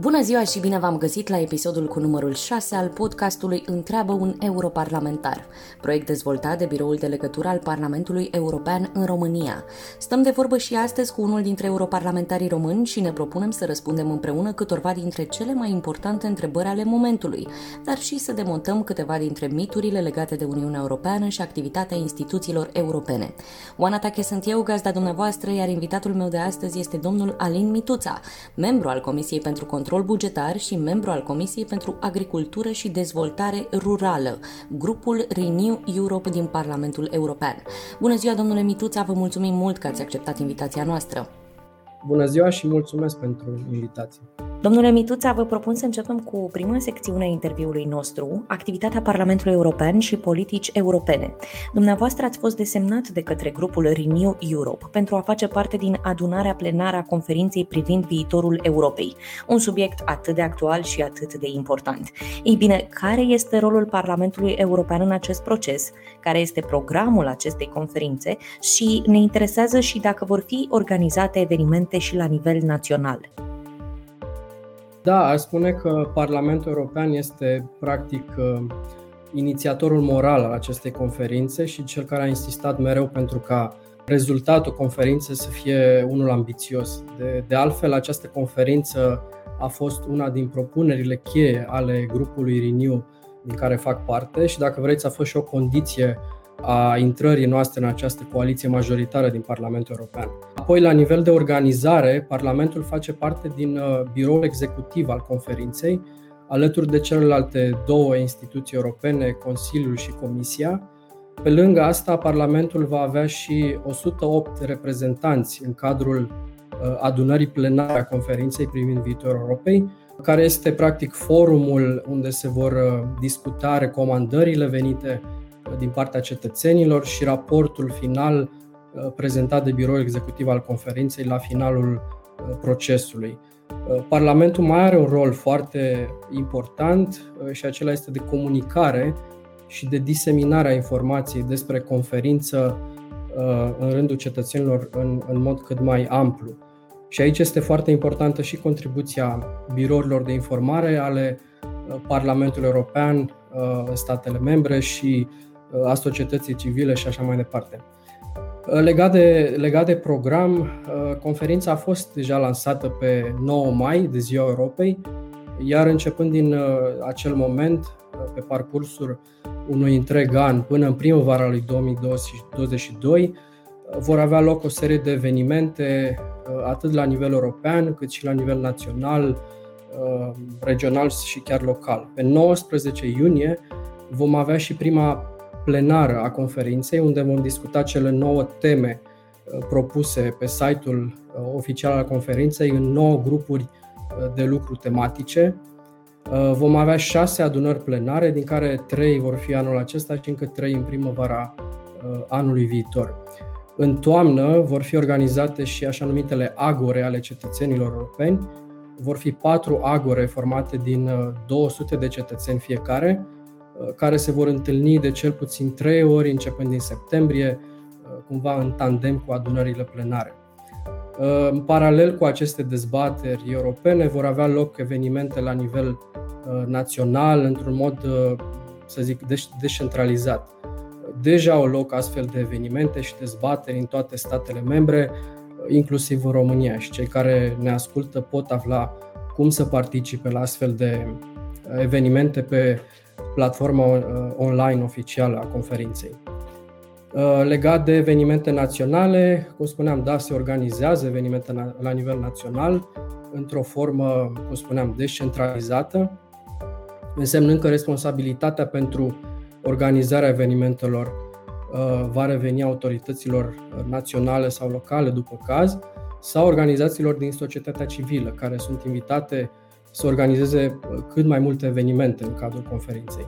Bună ziua și bine v-am găsit la episodul cu numărul 6 al podcastului Întreabă un europarlamentar, proiect dezvoltat de Biroul de Legătură al Parlamentului European în România. Stăm de vorbă și astăzi cu unul dintre europarlamentarii români și ne propunem să răspundem împreună câtorva dintre cele mai importante întrebări ale momentului, dar și să demontăm câteva dintre miturile legate de Uniunea Europeană și activitatea instituțiilor europene. Oana Tache sunt eu, gazda dumneavoastră, iar invitatul meu de astăzi este domnul Alin Mituța, membru al Comisiei pentru Control Control Bugetar și membru al Comisiei pentru Agricultură și Dezvoltare Rurală, grupul Renew Europe din Parlamentul European. Bună ziua, domnule Mituța, vă mulțumim mult că ați acceptat invitația noastră. Bună ziua și mulțumesc pentru invitație. Domnule Mituța, vă propun să începem cu prima secțiune a interviului nostru, activitatea Parlamentului European și politici europene. Dumneavoastră ați fost desemnat de către grupul Renew Europe pentru a face parte din adunarea plenară a conferinței privind viitorul Europei, un subiect atât de actual și atât de important. Ei bine, care este rolul Parlamentului European în acest proces? Care este programul acestei conferințe? Și ne interesează și dacă vor fi organizate evenimente și la nivel național. Da, aș spune că Parlamentul European este practic uh, inițiatorul moral al acestei conferințe și cel care a insistat mereu pentru ca rezultatul conferinței să fie unul ambițios. De, de altfel, această conferință a fost una din propunerile cheie ale grupului Renew din care fac parte și dacă vreți a fost și o condiție a intrării noastre în această coaliție majoritară din Parlamentul European. Apoi, la nivel de organizare, Parlamentul face parte din uh, biroul executiv al conferinței, alături de celelalte două instituții europene, Consiliul și Comisia. Pe lângă asta, Parlamentul va avea și 108 reprezentanți în cadrul uh, adunării plenare a conferinței privind viitorul Europei, care este practic forumul unde se vor uh, discuta recomandările venite din partea cetățenilor și raportul final uh, prezentat de biroul executiv al conferinței la finalul uh, procesului. Uh, Parlamentul mai are un rol foarte important și acela este de comunicare și de diseminare a informației despre conferință în rândul cetățenilor în, în mod cât mai amplu. Și aici este foarte importantă și contribuția birourilor de informare ale Parlamentului European, statele membre și a societății civile și așa mai departe. Legat de, legat de program, conferința a fost deja lansată pe 9 mai, de Ziua Europei, iar începând din acel moment, pe parcursul unui întreg an până în primăvara lui 2022, vor avea loc o serie de evenimente, atât la nivel european, cât și la nivel național, regional și chiar local. Pe 19 iunie vom avea și prima plenară a conferinței, unde vom discuta cele nouă teme uh, propuse pe site-ul uh, oficial al conferinței în nouă grupuri uh, de lucru tematice. Vom avea șase adunări plenare, din care trei vor fi anul acesta și încă trei în primăvara anului viitor. În toamnă vor fi organizate și așa numitele agore ale cetățenilor europeni. Vor fi patru agore formate din 200 de cetățeni fiecare, Uh, care se vor întâlni de cel puțin trei ori începând din septembrie, uh, cumva în tandem cu adunările plenare. Uh, în paralel cu aceste dezbateri europene vor avea loc evenimente la nivel național într-un mod, să zic, descentralizat. Deja au loc astfel de evenimente și dezbateri în toate statele membre, inclusiv în România și cei care ne ascultă pot afla cum să participe la astfel de evenimente pe platforma uh, online oficială a conferinței. Uh, legat de evenimente naționale, cum spuneam, da, se organizează evenimente la nivel național într-o formă, cum spuneam, descentralizată, însemnând că responsabilitatea pentru organizarea evenimentelor uh, va reveni autorităților naționale sau locale, după caz, sau organizațiilor din societatea civilă, care sunt invitate să organizeze uh, cât mai multe evenimente în cadrul conferinței.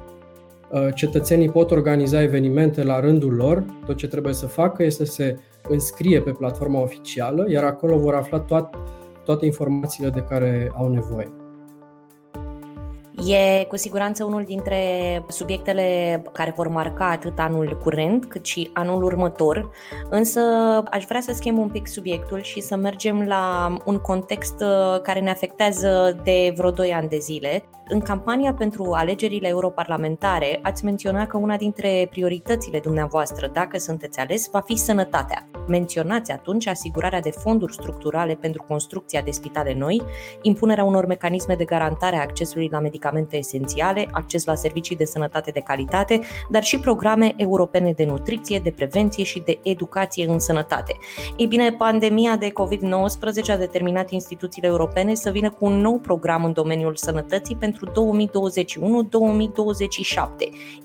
Uh, cetățenii pot organiza evenimente la rândul lor, tot ce trebuie să facă este să se înscrie pe platforma oficială, iar acolo vor afla toate, toate informațiile de care au nevoie. E cu siguranță unul dintre subiectele care vor marca atât anul curent cât și anul următor, însă aș vrea să schimb un pic subiectul și să mergem la un context uh, care ne afectează de vreo 2 ani de zile. În campania pentru alegerile europarlamentare ați menționat că una dintre prioritățile dumneavoastră, dacă sunteți ales, va fi sănătatea. Menționați atunci asigurarea de fonduri structurale pentru construcția de spitale noi, impunerea unor mecanisme de garantare a accesului la medicamente esențiale, acces la servicii de sănătate de calitate, dar și programe europene de nutriție, de prevenție și de educație în sănătate. Ei bine, pandemia de COVID-19 a determinat instituțiile europene să vină cu un nou program în domeniul sănătății pentru 2021-2027,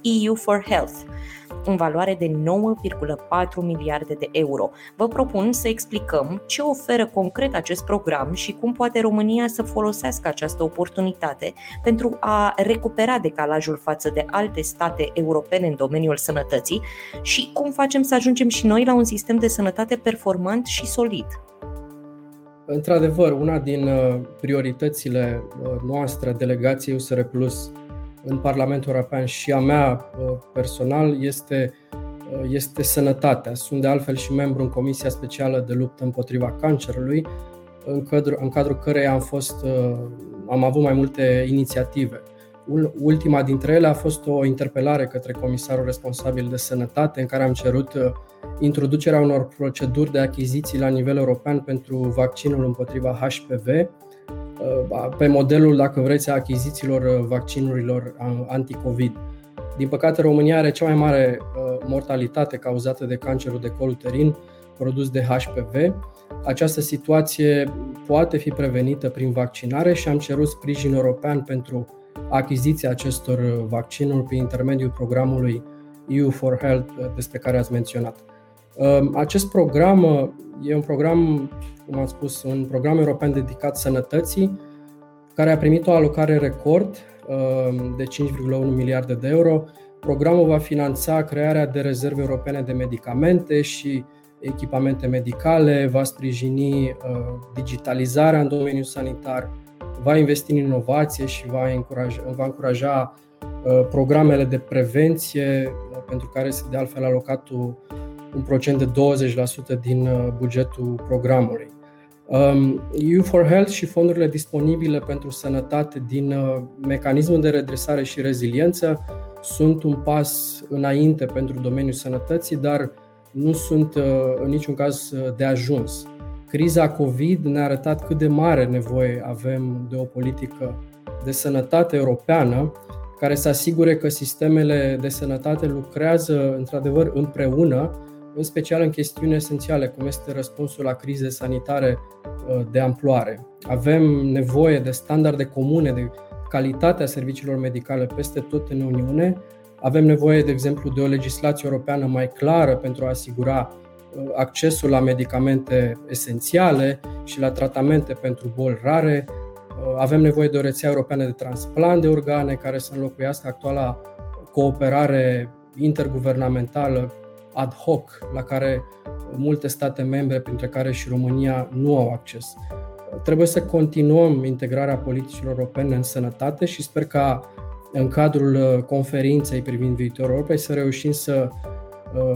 EU for Health în valoare de 9,4 miliarde de euro. Vă propun să explicăm ce oferă concret acest program și cum poate România să folosească această oportunitate pentru a recupera decalajul față de alte state europene în domeniul sănătății și cum facem să ajungem și noi la un sistem de sănătate performant și solid. Într-adevăr, una din uh, prioritățile uh, noastre, delegației USR Plus în Parlamentul European și a mea uh, personal este, uh, este sănătatea. Sunt de altfel și membru în Comisia Specială de Luptă împotriva Cancerului, în cadrul, în cadrul căreia am, fost, uh, am avut mai multe inițiative. Ultima dintre ele a fost o interpelare către comisarul responsabil de sănătate, în care am cerut introducerea unor proceduri de achiziții la nivel european pentru vaccinul împotriva HPV, Uh, pe modelul, dacă vreți, a achizițiilor uh, vaccinurilor anti-COVID. Din păcate, România are cea mai mare uh, mortalitate cauzată de cancerul de col uterin produs de HPV. Această situație poate fi prevenită prin vaccinare și am cerut sprijin european pentru achiziția acestor vaccinuri prin intermediul programului EU for Health despre care ați menționat. Acest program e un program cum am spus, un program european dedicat sănătății, care a primit o alocare record um, de 5,1 miliarde de euro. Programul va finanța crearea de rezerve europene de medicamente și echipamente medicale, va sprijini uh, digitalizarea în domeniul sanitar, va investi în inovație și va încuraja, va încuraja uh, programele de prevenție, uh, pentru care este de altfel alocat un procent de 20% din bugetul programului. Um, EU for Health și fondurile disponibile pentru sănătate din uh, mecanismul de redresare și reziliență sunt un pas înainte pentru domeniul sănătății, dar nu sunt uh, în niciun caz uh, de ajuns. Criza COVID ne-a arătat cât de mare nevoie avem de o politică de sănătate europeană care să asigure că sistemele de sănătate lucrează într-adevăr împreună în special în chestiuni esențiale, cum este răspunsul la crize sanitare uh, de amploare. Avem nevoie de standarde comune de calitatea serviciilor medicale peste tot în Uniune. Avem nevoie, de exemplu, de o legislație europeană mai clară pentru a asigura uh, accesul la medicamente esențiale și la tratamente pentru boli rare. Uh, avem nevoie de o rețea europeană de transplant de organe care să înlocuiască actuala cooperare interguvernamentală ad hoc la care multe state membre, printre care și România, nu au acces. Trebuie să continuăm integrarea politicilor europene în sănătate și sper ca în cadrul uh, conferinței privind viitorul Europei să reușim să uh,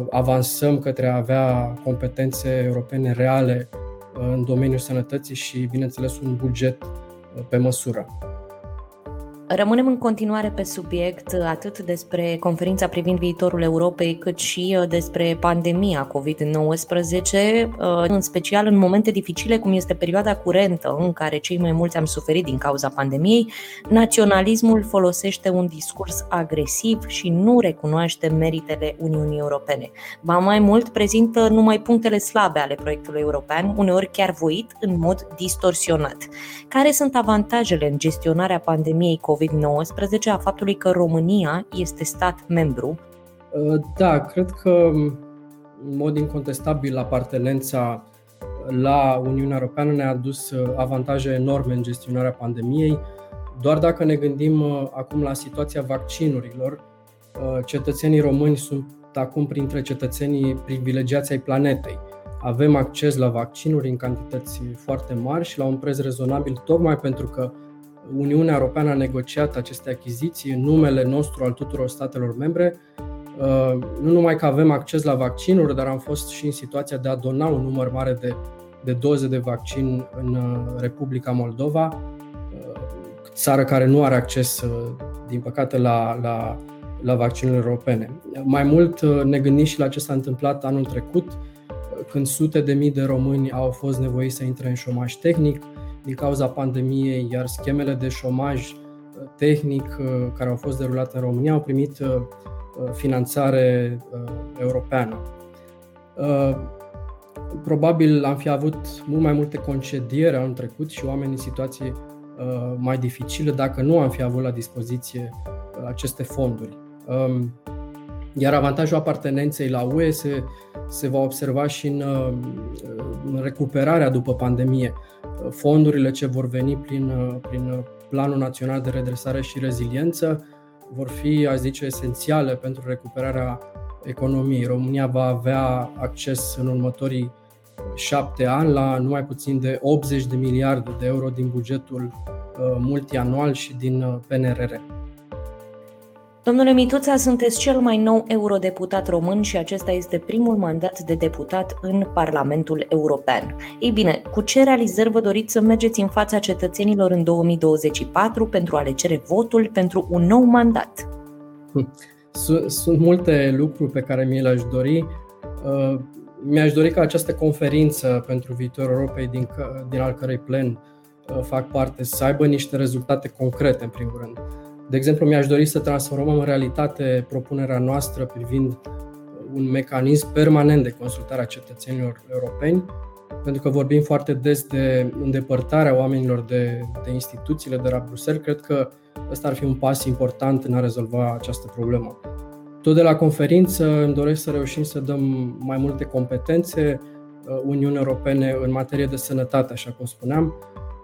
avansăm către a avea competențe europene reale uh, în domeniul sănătății și, bineînțeles, un buget pe măsură. Rămânem în continuare pe subiect atât despre conferința privind viitorul Europei, cât și uh, despre pandemia COVID-19, uh, în special în momente dificile cum este perioada curentă în care cei mai mulți am suferit din cauza pandemiei, naționalismul folosește un discurs agresiv și nu recunoaște meritele Uniunii Europene. Ba mai mult, prezintă numai punctele slabe ale proiectului european, uneori chiar voit în mod distorsionat. Care sunt avantajele în gestionarea pandemiei COVID-19? COVID-19 a faptului că România este stat membru? Uh, da, cred că în mod incontestabil apartenența la Uniunea Europeană ne-a adus uh, avantaje enorme în gestionarea pandemiei. Doar dacă ne gândim uh, acum la situația vaccinurilor, cetățenii români sunt acum printre cetățenii privilegiați ai planetei. Avem acces la vaccinuri în cantități foarte mari și la un preț rezonabil, tocmai pentru că Uniunea Europeană a negociat aceste achiziții în numele nostru al tuturor statelor membre. Nu numai că avem acces la vaccinuri, dar am fost și în situația de a dona un număr mare de, de doze de vaccin în Republica Moldova, țară care nu are acces, din păcate, la, la, la vaccinurile europene. Mai mult ne gândim și la ce s-a întâmplat anul trecut, când sute de mii de români au fost nevoiți să intre în șomaj tehnic din cauza pandemiei, iar schemele de șomaj uh, tehnic uh, care au fost derulate în România au primit uh, finanțare europeană. Probabil am fi avut mult mai multe concedieri anul trecut și oameni în situații mai dificile dacă nu am fi avut la dispoziție aceste fonduri. Um, iar avantajul apartenenței la UE se, se va observa și în, în recuperarea după pandemie. Fondurile ce vor veni prin, prin Planul Național de Redresare și Reziliență vor fi, aș zice, esențiale pentru recuperarea economiei. România va avea acces în următorii șapte ani la numai puțin de 80 de miliarde de euro din bugetul uh, multianual și din uh, PNRR. Domnule Mituța, sunteți cel mai nou eurodeputat român și acesta este primul mandat de deputat în Parlamentul European. Ei bine, cu ce realizări vă doriți să mergeți în fața cetățenilor în 2024 pentru a le cere votul pentru un nou mandat? Sunt multe lucruri pe care mi le-aș dori. Uh, mi-aș dori ca această conferință pentru viitorul Europei, din, din al cărei plen uh, fac parte, să aibă niște rezultate concrete, în primul rând de exemplu, mi-aș dori să transformăm în realitate propunerea noastră privind un mecanism permanent de consultare a cetățenilor europeni, pentru că vorbim foarte des de îndepărtarea oamenilor de, de instituțiile de la Bruxelles. Cred că ăsta ar fi un pas important în a rezolva această problemă. Tot de la conferință îmi doresc să reușim să dăm mai multe competențe uh, Uniunii Europene în materie de sănătate, așa cum spuneam,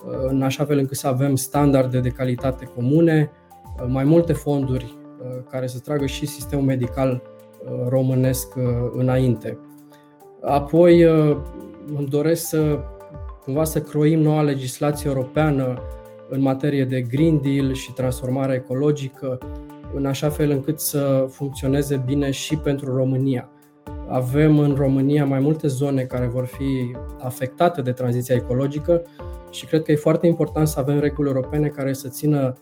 uh, în așa fel încât să avem standarde de calitate comune, Uh, mai multe fonduri uh, care să tragă și sistemul medical uh, românesc înainte. Apoi îmi doresc să cumva să croim noua legislație europeană în materie de Green Deal și transformare ecologică, în așa fel încât să funcționeze bine și pentru România. Avem în România mai multe zone care vor fi afectate de tranziția ecologică și cred că e foarte important să avem reguli europene care să țină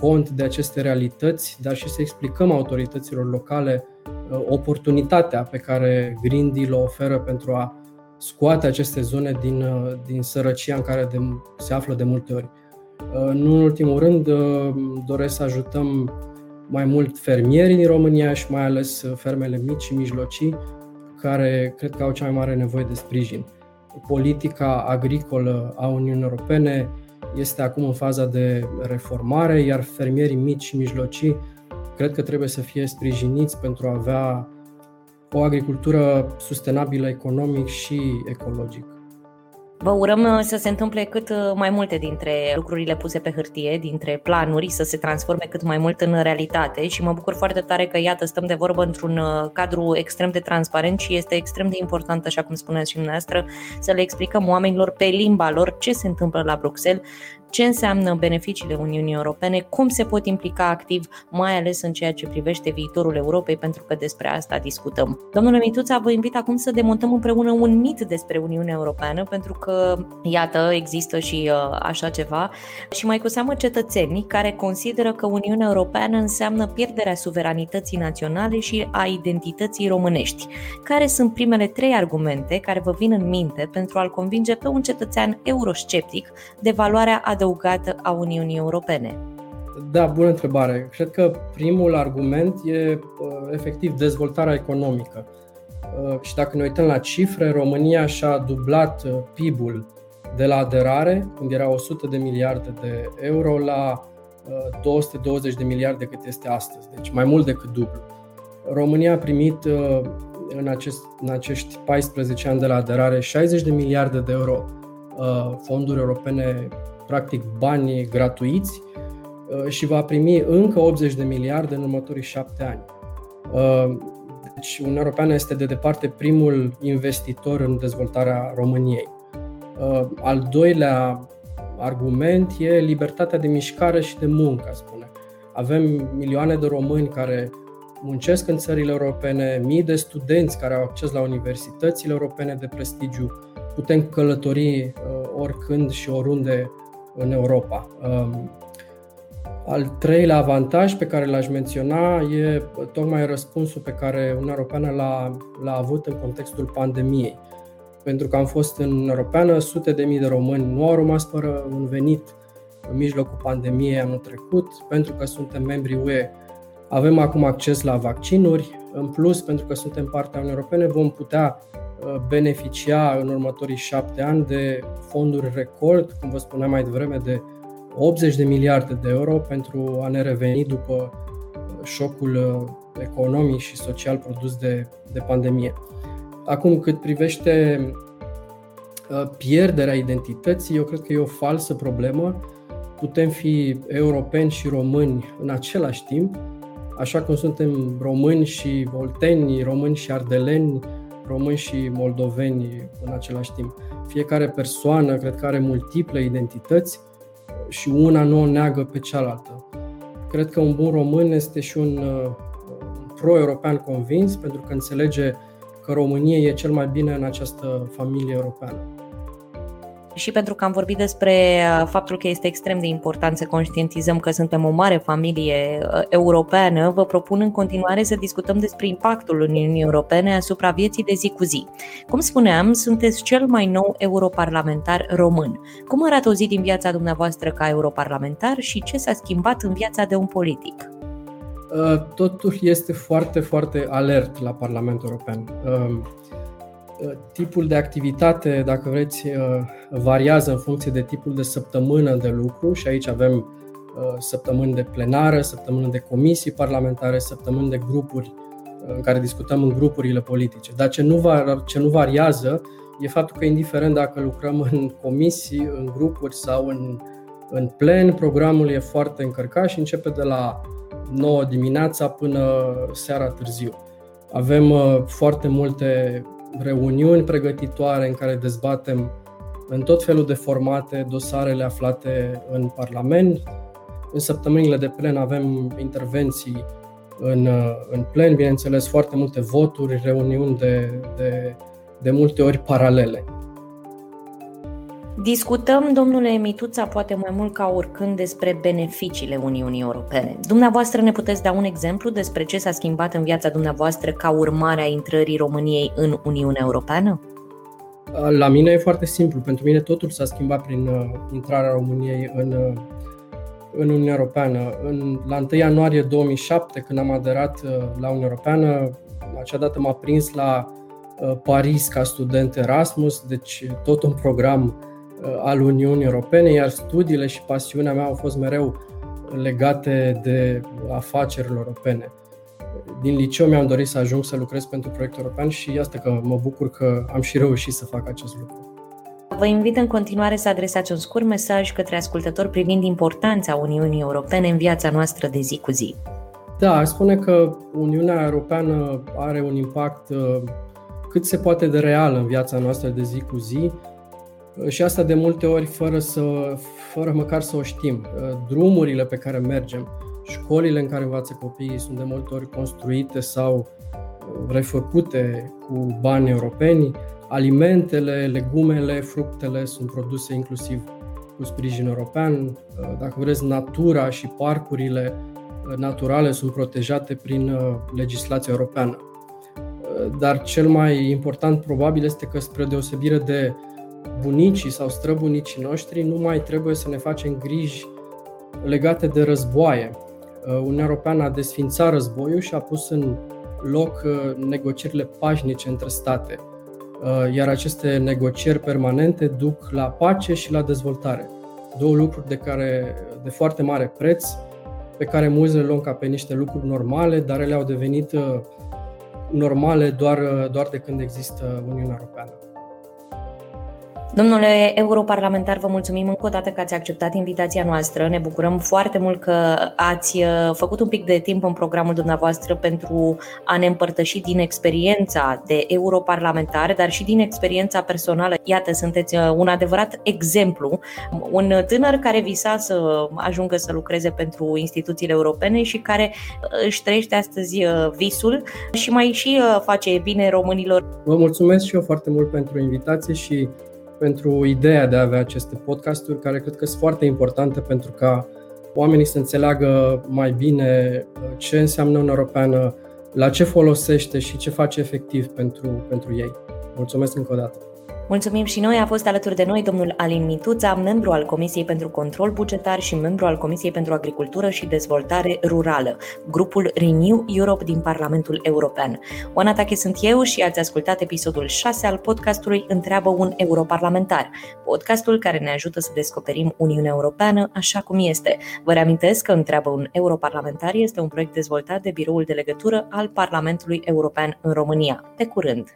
cont de aceste realități, dar și să explicăm autorităților locale uh, oportunitatea pe care Green Deal o oferă pentru a scoate aceste zone din, uh, din sărăcia în care de, se află de multe ori. Uh, nu în ultimul rând, doresc să ajutăm mai mult fermierii din România și mai ales fermele mici și mijlocii, care cred că au cea mai mare nevoie de sprijin. Politica agricolă a Uniunii Europene este acum în faza de reformare, iar fermierii mici și mijlocii cred că trebuie să fie sprijiniți pentru a avea o agricultură sustenabilă economic și ecologic. Vă urăm uh, să se întâmple cât uh, mai multe dintre lucrurile puse pe hârtie, dintre planuri, să se transforme cât mai mult în realitate și mă bucur foarte tare că, iată, stăm de vorbă într-un uh, cadru extrem de transparent și este extrem de important, așa cum spuneți și dumneavoastră, să le explicăm oamenilor pe limba lor ce se întâmplă la Bruxelles, ce înseamnă beneficiile Uniunii Europene, cum se pot implica activ, mai ales în ceea ce privește viitorul Europei, pentru că despre asta discutăm. Domnule Mituța, vă invit acum să demontăm împreună un mit despre Uniunea Europeană, pentru că, iată, există și uh, așa ceva, și mai cu seamă cetățenii care consideră că Uniunea Europeană înseamnă pierderea suveranității naționale și a identității românești. Care sunt primele trei argumente care vă vin în minte pentru a-l convinge pe un cetățean eurosceptic de valoarea adăugată a Uniunii Europene? Da, bună întrebare. Cred că primul argument e uh, efectiv dezvoltarea economică. Uh, și dacă ne uităm la cifre, România și-a dublat uh, PIB-ul de la aderare, când era 100 de miliarde de euro, la 220 de miliarde cât este astăzi, deci mai mult decât dublu. România a primit în, acest, în acești 14 ani de la aderare 60 de miliarde de euro fonduri europene practic bani gratuiți uh, și va primi încă 80 de miliarde în următorii șapte ani. Uh, deci Uniunea Europeană este de departe primul investitor în dezvoltarea României. Uh, al doilea argument e libertatea de mișcare și de muncă, spune. Avem milioane de români care muncesc în țările europene, mii de studenți care au acces la universitățile europene de prestigiu, putem călători uh, oricând și oriunde în Europa. Um, al treilea avantaj pe care l-aș menționa e tocmai răspunsul pe care Uniunea Europeană l-a, l-a avut în contextul pandemiei. Pentru că am fost în Europeană, sute de mii de români nu au rămas fără un venit în mijlocul pandemiei anul trecut, pentru că suntem membri UE. Avem acum acces la vaccinuri, în plus, pentru că suntem partea Uniunii Europene, vom putea uh, beneficia în următorii șapte ani de fonduri record, cum vă spuneam mai devreme, de 80 de miliarde de euro pentru a ne reveni după uh, șocul uh, economic și social produs de, de pandemie. Acum, cât privește uh, pierderea identității, eu cred că e o falsă problemă. Putem fi europeni și români în același timp, așa cum suntem români și olteni, români și ardeleni, români și moldoveni în același timp. Fiecare persoană, cred că are multiple identități și una nu o neagă pe cealaltă. Cred că un bun român este și un uh, pro-european convins pentru că înțelege că România e cel mai bine în această familie europeană și pentru că am vorbit despre uh, faptul că este extrem de important să conștientizăm că suntem o mare familie uh, europeană, vă propun în continuare să discutăm despre impactul Uniunii Europene asupra vieții de zi cu zi. Cum spuneam, sunteți cel mai nou europarlamentar român. Cum arată o zi din viața dumneavoastră ca europarlamentar și ce s-a schimbat în viața de un politic? Uh, totul este foarte, foarte alert la Parlamentul European tipul de activitate, dacă vreți, uh, variază în funcție de tipul de săptămână de lucru și aici avem uh, săptămâni de plenară, săptămâni de comisii parlamentare, săptămâni de grupuri uh, în care discutăm în grupurile politice. Dar ce nu, var, ce nu variază e faptul că indiferent dacă lucrăm în comisii, în grupuri sau în, în plen, programul e foarte încărcat și începe de la 9 dimineața până seara târziu. Avem foarte multe reuniuni pregătitoare în care dezbatem în tot felul de formate dosarele aflate în Parlament. În săptămânile de plen avem intervenții în, în plen, bineînțeles, foarte multe voturi, reuniuni de, de, de multe ori paralele. Discutăm, domnule Mituța, poate mai mult ca oricând despre beneficiile Uniunii Europene. Dumneavoastră ne puteți da un exemplu despre ce s-a schimbat în viața dumneavoastră ca urmare a intrării României în Uniunea Europeană? La mine e foarte simplu. Pentru mine totul s-a schimbat prin uh, intrarea României în, uh, în Uniunea Europeană. În, la 1 ianuarie 2007, când am aderat uh, la Uniunea Europeană, acea dată m-a prins la Paris ca student Erasmus, deci tot un program Uh, al Uniunii Europene, iar studiile și pasiunea mea au fost mereu legate de afacerile europene. Din liceu mi-am dorit să ajung să lucrez pentru proiectul european și asta că mă bucur că am și reușit să fac acest lucru. Vă invit în continuare să adresați un scurt mesaj către ascultători privind importanța Uniunii Europene în viața noastră de zi cu zi. Da, aș spune că Uniunea Europeană are un impact uh, cât se poate de real în viața noastră de zi cu zi, și asta de multe ori fără, să, fără măcar să o știm. Drumurile pe care mergem, școlile în care învață copiii sunt de multe ori construite sau refăcute cu bani europeni, alimentele, legumele, fructele sunt produse inclusiv cu sprijin european. Dacă vreți, natura și parcurile naturale sunt protejate prin legislația europeană. Dar cel mai important probabil este că spre deosebire de bunicii sau străbunicii noștri nu mai trebuie să ne facem griji legate de războaie. Uh, Uniunea Europeană a desfințat războiul și a pus în loc uh, negocierile pașnice între state, uh, iar aceste negocieri permanente duc la pace și la dezvoltare. Două lucruri de, care, de foarte mare preț, pe care mulți le luăm ca pe niște lucruri normale, dar ele au devenit normale doar, doar de când există Uniunea Europeană. Domnule europarlamentar, vă mulțumim încă o dată că ați acceptat invitația noastră. Ne bucurăm foarte mult că ați uh, făcut un pic de timp în programul dumneavoastră pentru a ne împărtăși din experiența de europarlamentar, dar și din experiența personală. Iată, sunteți uh, un adevărat exemplu, un tânăr care visa să ajungă să lucreze pentru instituțiile europene și care uh, își trăiește astăzi visul și mai și face bine românilor. Vă mulțumesc și eu foarte mult pentru invitație și pentru ideea de a avea aceste podcasturi, care cred că sunt foarte importante pentru ca oamenii să înțeleagă mai bine uh, ce înseamnă Uniunea Europeană, la ce folosește și ce face efectiv pentru, pentru ei. Mulțumesc încă o dată! Mulțumim și noi, a fost alături de noi domnul Alin Mituța, membru al Comisiei pentru Control Bugetar și membru al Comisiei pentru Agricultură și Dezvoltare Rurală, grupul Renew Europe din Parlamentul European. Oana Tache sunt eu și ați ascultat episodul 6 al podcastului Întreabă un europarlamentar, podcastul care ne ajută să descoperim Uniunea Europeană așa cum este. Vă reamintesc că Întreabă un europarlamentar este un proiect dezvoltat de Biroul de Legătură al Parlamentului European în România. Pe curând!